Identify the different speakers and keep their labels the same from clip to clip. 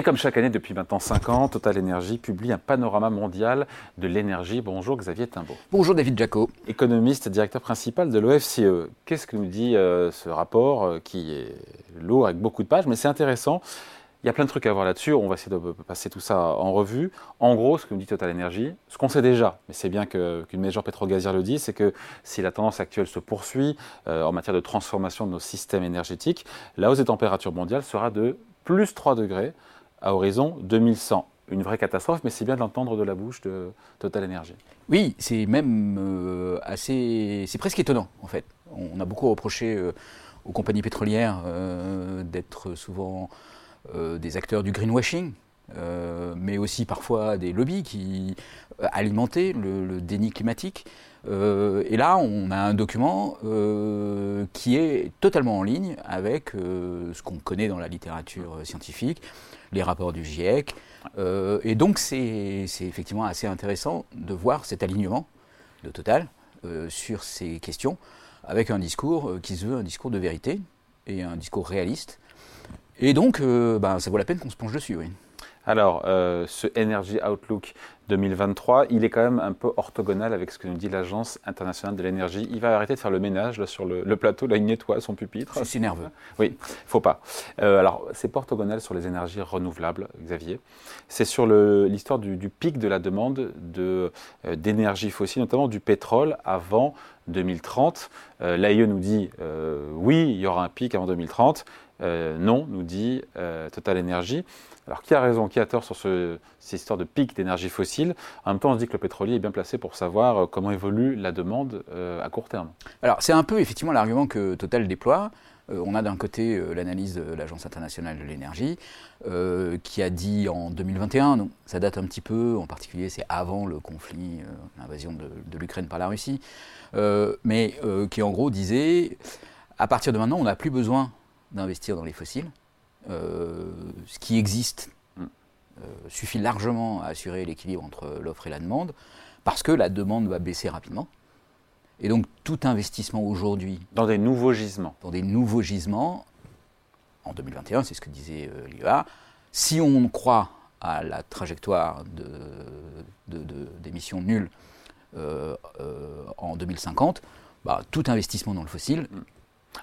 Speaker 1: Et comme chaque année depuis maintenant 5 ans, Total Energy publie un panorama mondial de l'énergie. Bonjour Xavier Timbaud.
Speaker 2: Bonjour David Jaco.
Speaker 1: Économiste, directeur principal de l'OFCE. Qu'est-ce que nous dit euh, ce rapport euh, qui est lourd avec beaucoup de pages, mais c'est intéressant. Il y a plein de trucs à voir là-dessus. On va essayer de passer tout ça en revue. En gros, ce que nous dit Total Energy, ce qu'on sait déjà, mais c'est bien qu'une qu maison pétro-gazière le dit, c'est que si la tendance actuelle se poursuit euh, en matière de transformation de nos systèmes énergétiques, la hausse des températures mondiales sera de plus 3 degrés à horizon 2100. Une vraie catastrophe, mais c'est bien de l'entendre de la bouche de Total Energy.
Speaker 2: Oui, c'est même euh, assez. C'est presque étonnant, en fait. On a beaucoup reproché euh, aux compagnies pétrolières euh, d'être souvent des acteurs du greenwashing. Mais aussi parfois des lobbies qui alimentaient le, déni climatique. Et là, on a un document qui est totalement en ligne avec ce qu'on connaît dans la littérature scientifique, les rapports du GIEC. Euh, et donc, c'est effectivement assez intéressant de voir cet alignement de Total euh, sur ces questions, avec un discours qui se veut un discours de vérité et un discours réaliste. Et donc, ben, ça vaut la peine qu'on se penche dessus.
Speaker 1: Alors, euh, ce Energy Outlook 2023, il est quand même un peu orthogonal avec ce que nous dit l'Agence internationale de l'énergie. Il va arrêter de faire le ménage là, sur le, le, plateau, là il nettoie son pupitre.
Speaker 2: C'est nerveux.
Speaker 1: Oui, faut pas. Euh, alors, c'est pas orthogonal sur les énergies renouvelables, Xavier. C'est sur l'histoire du, du, pic de la demande d'énergie de, euh, fossile, notamment du pétrole, avant 2030. Euh, L'AIE nous dit oui, il y aura un pic avant 2030. Non, nous dit Total Energy. Alors, qui a raison, qui a tort sur ce, cette histoire de pic d'énergie fossile? En même temps, on se dit que le pétrolier est bien placé pour savoir euh, comment évolue la demande euh, à court terme.
Speaker 2: Alors, c'est un peu effectivement l'argument que Total déploie. Euh, on a d'un côté euh, l'analyse de l'Agence internationale de l'énergie euh, qui a dit en 2021, donc ça date un petit peu, en particulier c'est avant le conflit, l'invasion de l'Ukraine par la Russie, mais qui en gros disait à partir de maintenant, on n'a plus besoin d'investir dans les fossiles euh, ce qui existe euh, suffit largement à assurer l'équilibre entre l'offre et la demande, parce que la demande va baisser rapidement. Et donc tout investissement aujourd'hui...
Speaker 1: Dans des nouveaux gisements.
Speaker 2: Dans des nouveaux gisements, en 2021, c'est ce que disait euh, l'IEA, si on croit à la trajectoire d'émissions de, de, de, nulles euh, en 2050, bah, tout investissement dans le fossile mm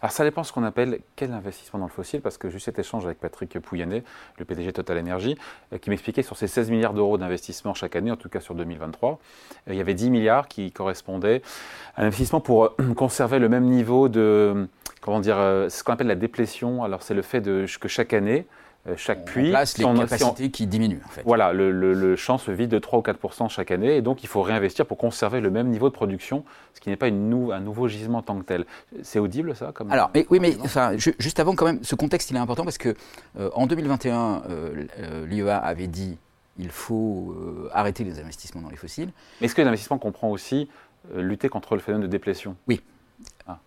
Speaker 1: alors ça dépend ce qu'on appelle quel investissement dans le fossile, parce que juste cet échange avec Patrick Pouyanné, le PDG Total Energy, euh, qui m'expliquait sur ces 16 milliards d'euros d'investissement chaque année, en tout cas sur 2023, euh, il y avait 10 milliards qui correspondaient à l'investissement pour euh, conserver le même niveau de, comment dire, ce qu'on appelle la déplétion. Alors c'est le fait de, que chaque année, chaque puits.
Speaker 2: Place les on, capacités si on, qui diminuent. En fait.
Speaker 1: Voilà, le, le, le, champ se vide de 3 ou 4 chaque année, et donc il faut réinvestir pour conserver le même niveau de production, ce qui n'est pas une nou, un nouveau gisement en tant que tel. C'est audible ça comme
Speaker 2: Alors, mais, oui, mais enfin, je, juste avant quand même, ce contexte il est important parce que euh, en 2021, euh, l'IEA avait dit il faut euh, arrêter les investissements dans les fossiles.
Speaker 1: Mais est-ce que l'investissement comprend aussi lutter contre le phénomène de déplétion
Speaker 2: Oui,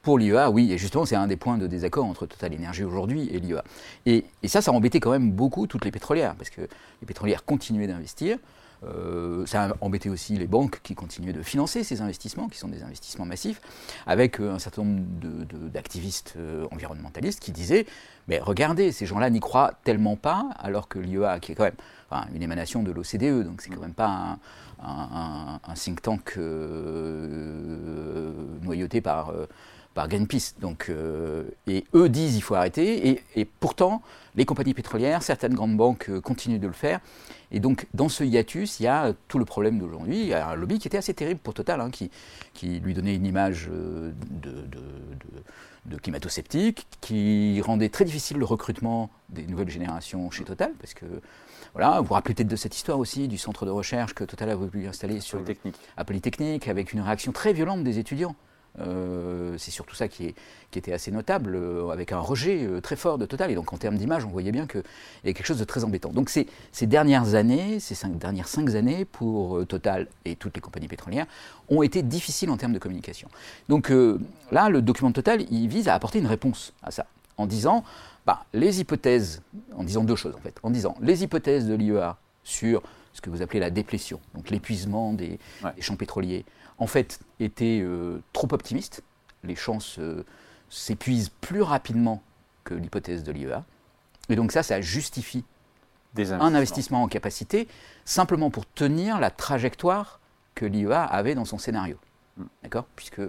Speaker 2: Pour l'IEA, oui, et justement, c'est un des points de désaccord entre Total Energy aujourd'hui et l'IEA. Et, et, ça, ça a embêté quand même beaucoup toutes les pétrolières, parce que les pétrolières continuaient d'investir. Euh, ça a embêté aussi les banques qui continuaient de financer ces investissements, qui sont des investissements massifs, avec euh, un certain nombre d'activistes euh, environnementalistes qui disaient Mais regardez, ces gens-là n'y croient tellement pas, alors que l'IEA, qui est quand même une émanation de l'OCDE, donc c'est quand même pas un, think tank noyauté par, par Greenpeace. Donc, euh, et eux disent il faut arrêter, et, et, pourtant les compagnies pétrolières, certaines grandes banques euh, continuent de le faire. Et donc dans ce hiatus, il y a tout le problème d'aujourd'hui. Il y a un lobby qui était assez terrible pour Total, hein, qui, qui lui donnait une image de, de, de, de climato-sceptique, qui rendait très difficile le recrutement des nouvelles générations chez Total, parce que voilà, vous vous rappelez peut-être de cette histoire aussi du centre de recherche que Total a voulu installer sur
Speaker 1: Polytechnique.
Speaker 2: à Polytechnique, avec une réaction très violente des étudiants. Euh, c'est surtout ça qui, est, qui, était assez notable, euh, avec un rejet euh, très fort de Total. Et donc en termes d'image, on voyait bien qu'il y avait quelque chose de très embêtant. Donc ces, ces dernières années, ces cinq, dernières cinq années, pour Total et toutes les compagnies pétrolières, ont été difficiles en termes de communication. Donc là, le document de Total, il vise à apporter une réponse à ça, en disant, bah, les hypothèses, en disant deux choses en fait, en disant les hypothèses de l'IEA sur ce que vous appelez la déplétion, donc l'épuisement des, ouais. des champs pétroliers, en fait, était euh, trop optimiste. Les champs s'épuisent plus rapidement que l'hypothèse de l'IEA. Et donc ça, ça justifie un investissement en capacité, simplement pour tenir la trajectoire que l'IEA avait dans son scénario. Mm. D'accord? Puisque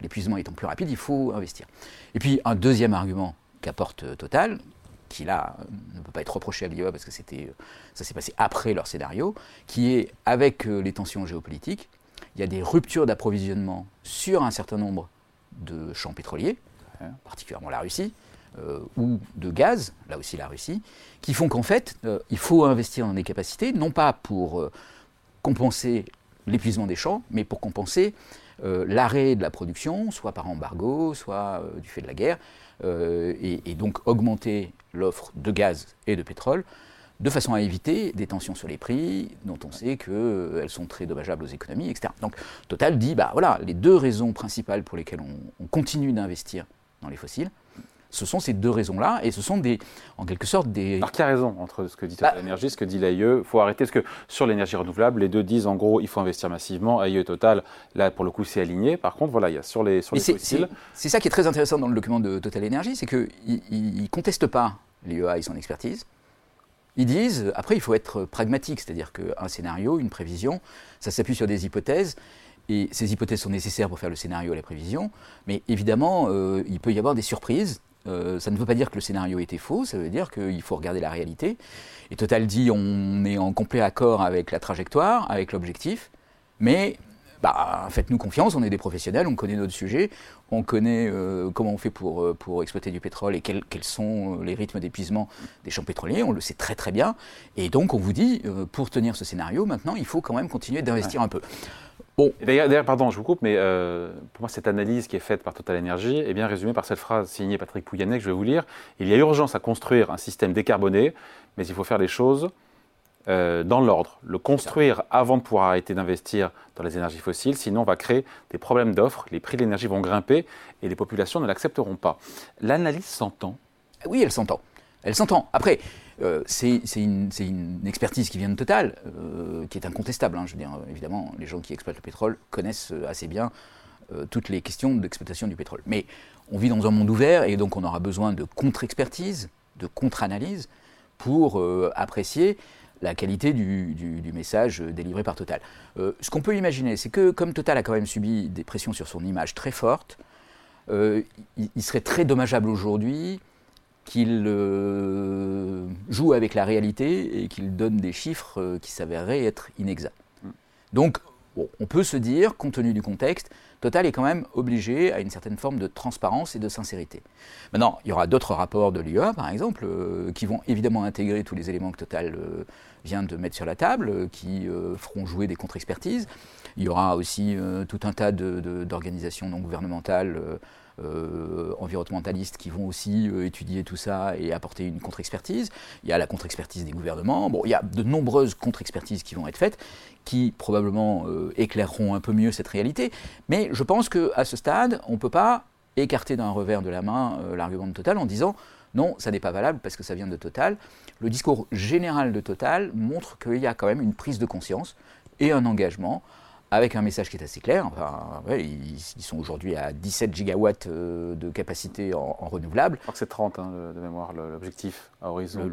Speaker 2: l'épuisement étant plus rapide, il faut investir. Et puis un deuxième argument qu'apporte euh, Total, qui là euh, être reproché à l'IEA parce que c'était, euh, ça s'est passé après leur scénario, qui est avec les tensions géopolitiques, il y a des ruptures d'approvisionnement sur un certain nombre de champs pétroliers, particulièrement la Russie, ou de gaz, là aussi la Russie, qui font qu'en fait, il faut investir dans des capacités, non pas pour compenser l'épuisement des champs, mais pour compenser euh, l'arrêt de la production, soit par embargo, soit euh, du fait de la guerre, euh, et, donc augmenter l'offre de gaz et de pétrole, de façon à éviter des tensions sur les prix, dont on sait qu'elles sont très dommageables aux économies, etc. Donc Total dit, bah voilà, les deux raisons principales pour lesquelles on continue d'investir dans les fossiles, ce sont ces deux raisons-là, et ce sont des, en quelque sorte des.
Speaker 1: Alors qui a raison entre ce que dit Total bah, et ce que dit l'AIE? Il faut arrêter, parce que sur l'énergie renouvelable, les deux disent en gros il faut investir massivement. AIE et Total, là pour le coup c'est aligné. Par contre, voilà, il y a sur les, sur les fossiles.
Speaker 2: C'est ça qui est très intéressant dans le document de Total Énergie, c'est qu'ils ne contestent pas l'IEA et son expertise. Ils disent, après il faut être pragmatique, c'est-à-dire qu'un scénario, une prévision, ça s'appuie sur des hypothèses. Et ces hypothèses sont nécessaires pour faire le scénario et la prévision, mais évidemment, euh, il peut y avoir des surprises euh, ça ne veut pas dire que le scénario était faux, ça veut dire qu'il faut regarder la réalité. Et Total dit on est en complet accord avec la trajectoire, avec l'objectif, mais bah, faites-nous confiance, on est des professionnels, on connaît notre sujet, on connaît euh, comment on fait pour, euh, pour exploiter du pétrole et quels, quels sont les rythmes d'épuisement des champs pétroliers, on le sait très très bien. Et donc on vous dit, pour tenir ce scénario, maintenant, il faut quand même continuer d'investir un peu.
Speaker 1: D'ailleurs, pardon, je vous coupe, mais euh, pour moi, cette analyse qui est faite par Total Energy est bien résumée par cette phrase signée Patrick Pouyanné que je vais vous lire. Il y a urgence à construire un système décarboné, mais il faut faire les choses euh, dans l'ordre. Le construire avant de pouvoir arrêter d'investir dans les énergies fossiles, sinon on va créer des problèmes d'offres, les prix de l'énergie vont grimper et les populations ne l'accepteront pas. L'analyse s'entend
Speaker 2: Oui, elle s'entend. Elle s'entend. Après, euh, c'est une, expertise qui vient de Total, euh, qui est incontestable. Hein. je veux dire, évidemment, les gens qui exploitent le pétrole connaissent euh, assez bien toutes les questions d'exploitation du pétrole. Mais on vit dans un monde ouvert et donc on aura besoin de contre-expertise, de contre-analyse pour apprécier la qualité du, message délivré par Total. ce qu'on peut imaginer, c'est que comme Total a quand même subi des pressions sur son image très fortes, il, serait très dommageable aujourd'hui qu'il euh, joue avec la réalité et qu'il donne des chiffres euh, qui s'avéreraient être inexacts. Mm. Donc, on peut se dire, compte tenu du contexte, Total est quand même obligé à une certaine forme de transparence et de sincérité. Maintenant, il y aura d'autres rapports de l'UA, par exemple, euh, qui vont évidemment intégrer tous les éléments que Total vient de mettre sur la table, qui feront jouer des contre-expertises. Il y aura aussi tout un tas d'organisations non gouvernementales euh, environnementalistes qui vont aussi euh, étudier tout ça et apporter une contre-expertise. Il y a la contre-expertise des gouvernements. Bon, il y a de nombreuses contre-expertises qui vont être faites, qui probablement euh, éclaireront un peu mieux cette réalité. Mais je pense qu'à ce stade, on ne peut pas écarter d'un revers de la main l'argument de Total en disant non, ça n'est pas valable parce que ça vient de Total. Le discours général de Total montre qu'il y a quand même une prise de conscience et un engagement avec un message qui est assez clair. Enfin, ils, sont aujourd'hui à 17 gigawatts euh, de capacité en, renouvelable.
Speaker 1: Je crois que c'est 30 hein, de mémoire l'objectif à horizon.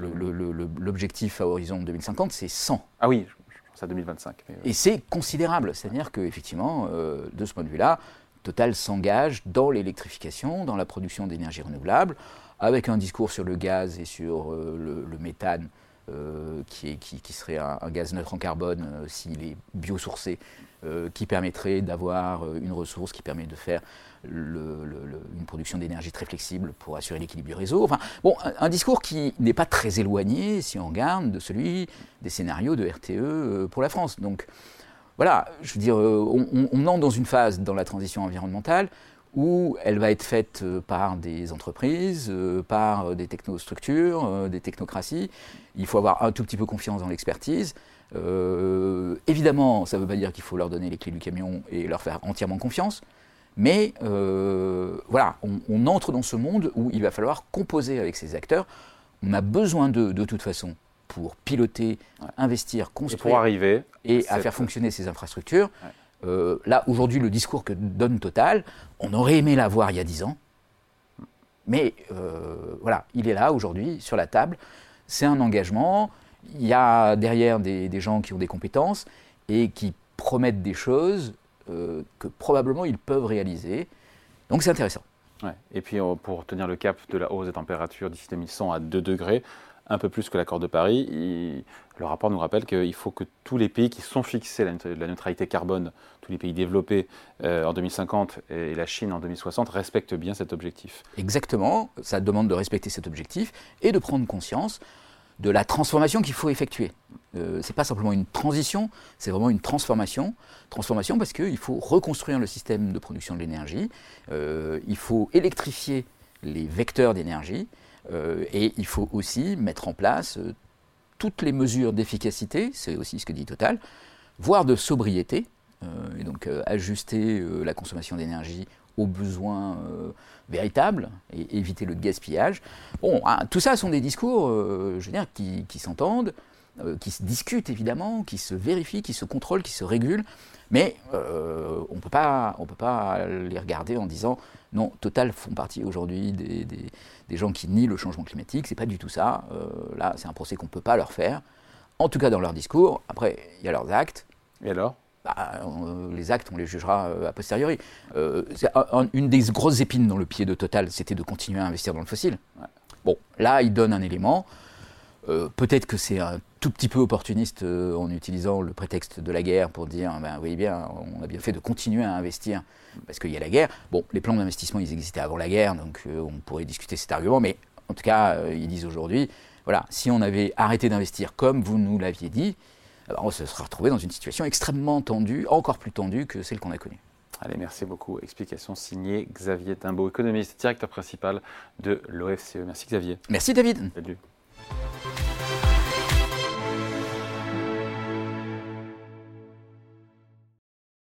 Speaker 2: L'objectif à horizon 2050, c'est 100.
Speaker 1: Ah oui, je pense à 2025.
Speaker 2: Et c'est considérable. C'est-à-dire qu'effectivement, euh, de ce point de vue-là, Total s'engage dans l'électrification, dans la production d'énergie renouvelable, avec un discours sur le gaz et sur euh, le, méthane. Qui, qui, serait un, gaz neutre en carbone s'il est biosourcé euh, qui permettrait d'avoir euh, une ressource qui permet de faire une production d'énergie très flexible pour assurer l'équilibre du réseau. Enfin, bon, un, discours qui n'est pas très éloigné, si on regarde, de celui des scénarios de RTE euh, pour la France. Donc, voilà, je veux dire, on, on, entre dans une phase dans la transition environnementale où elle va être faite par des entreprises, par des technostructures, des technocraties. Il faut avoir un tout petit peu confiance dans l'expertise. Euh, évidemment, ça ne veut pas dire qu'il faut leur donner les clés du camion et leur faire entièrement confiance, mais euh, voilà, on, entre dans ce monde où il va falloir composer avec ces acteurs. On a besoin d'eux de toute façon pour piloter, investir, construire
Speaker 1: et, pour arriver
Speaker 2: et à faire fonctionner ces infrastructures. Euh, là, aujourd'hui, le discours que donne Total, on aurait aimé l'avoir il y a dix ans, mais voilà, il est là aujourd'hui sur la table. C'est un engagement il y a derrière des, gens qui ont des compétences et qui promettent des choses euh, que probablement ils peuvent réaliser. Donc c'est intéressant.
Speaker 1: Et puis euh, pour tenir le cap de la hausse des températures d'ici 2100 à 2 degrés, un peu plus que l'accord de Paris, le rapport nous rappelle qu'il faut que tous les pays qui sont fixés la, neutralité carbone, tous les pays développés euh, en 2050 et la Chine en 2060 respectent bien cet objectif.
Speaker 2: Exactement, ça demande de respecter cet objectif et de prendre conscience de la transformation qu'il faut effectuer. Euh, ce n'est pas simplement une transition, c'est vraiment une transformation. Transformation parce qu'il faut reconstruire le système de production de l'énergie, euh, il faut électrifier les vecteurs d'énergie et il faut aussi mettre en place euh, toutes les mesures d'efficacité, c'est aussi ce que dit Total, voire de sobriété, et donc ajuster la consommation d'énergie aux besoins véritables et éviter le gaspillage. Bon, hein, tout ça sont des discours, je veux dire, qui, s'entendent, euh, qui se discutent évidemment, qui se vérifient, qui se contrôlent, qui se régulent, mais euh, on ne peut pas les regarder en disant non, Total font partie aujourd'hui des, des, gens qui nient le changement climatique, c'est pas du tout ça. Euh, là, c'est un procès qu'on ne peut pas leur faire, en tout cas dans leur discours. Après, il y a leurs actes.
Speaker 1: Et alors?
Speaker 2: Bah, les actes, on les jugera a posteriori. une des grosses épines dans le pied de Total, c'était de continuer à investir dans le fossile. Bon, là, il donne un élément. Peut-être que c'est un tout petit peu opportuniste euh, en utilisant le prétexte de la guerre pour dire, ben, oui bien, on a bien fait de continuer à investir parce qu'il y a la guerre. Bon, les plans d'investissement, ils existaient avant la guerre, donc euh, on pourrait discuter cet argument, mais en tout cas, euh, ils disent aujourd'hui, voilà, si on avait arrêté d'investir comme vous nous l'aviez dit, on se serait retrouvé dans une situation extrêmement tendue, encore plus tendue que celle qu'on a connue.
Speaker 1: Allez, merci beaucoup. Explication signée Xavier Timbaud, économiste, directeur principal de l'OFCE. Merci Xavier.
Speaker 2: Merci David.
Speaker 1: Salut.